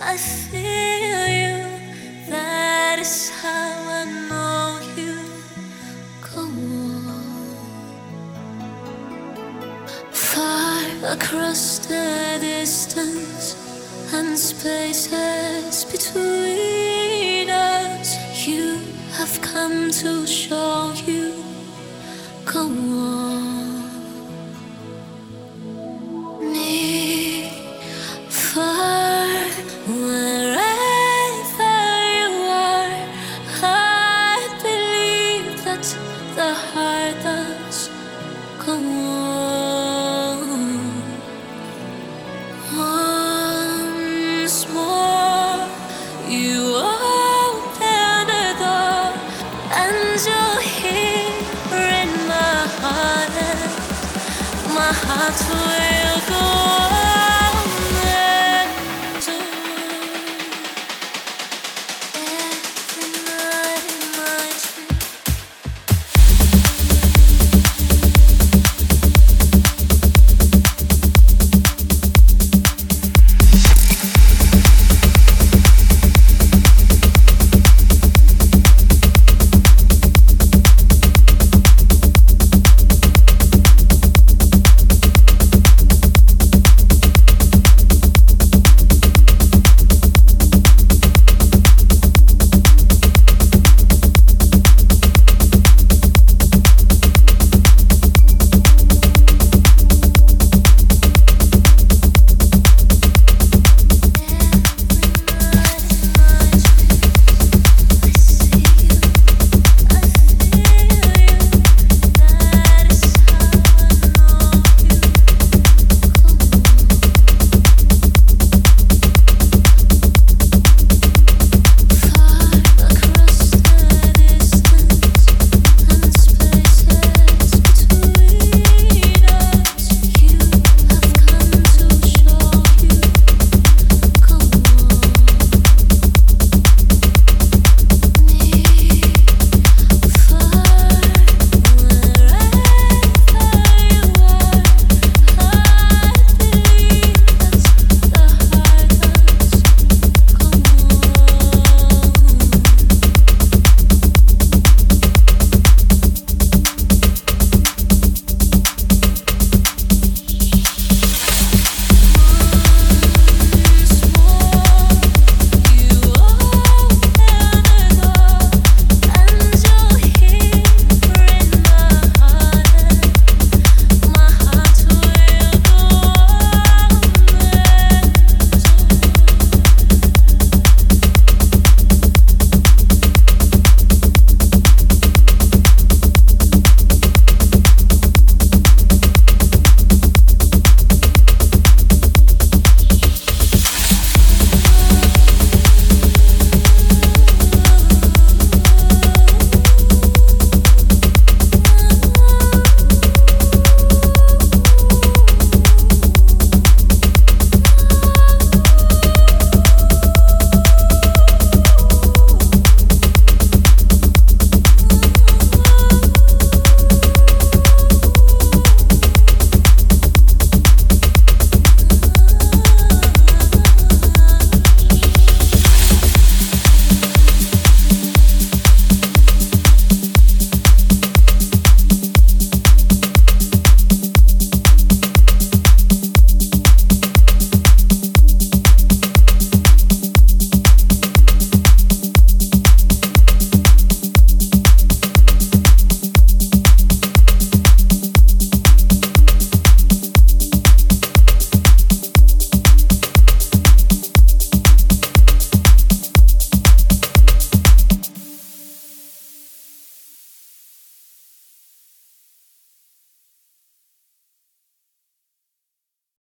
I feel you. That is how I know you. Come on. Far across the distance and spaces between us, you have come to show you. Come on.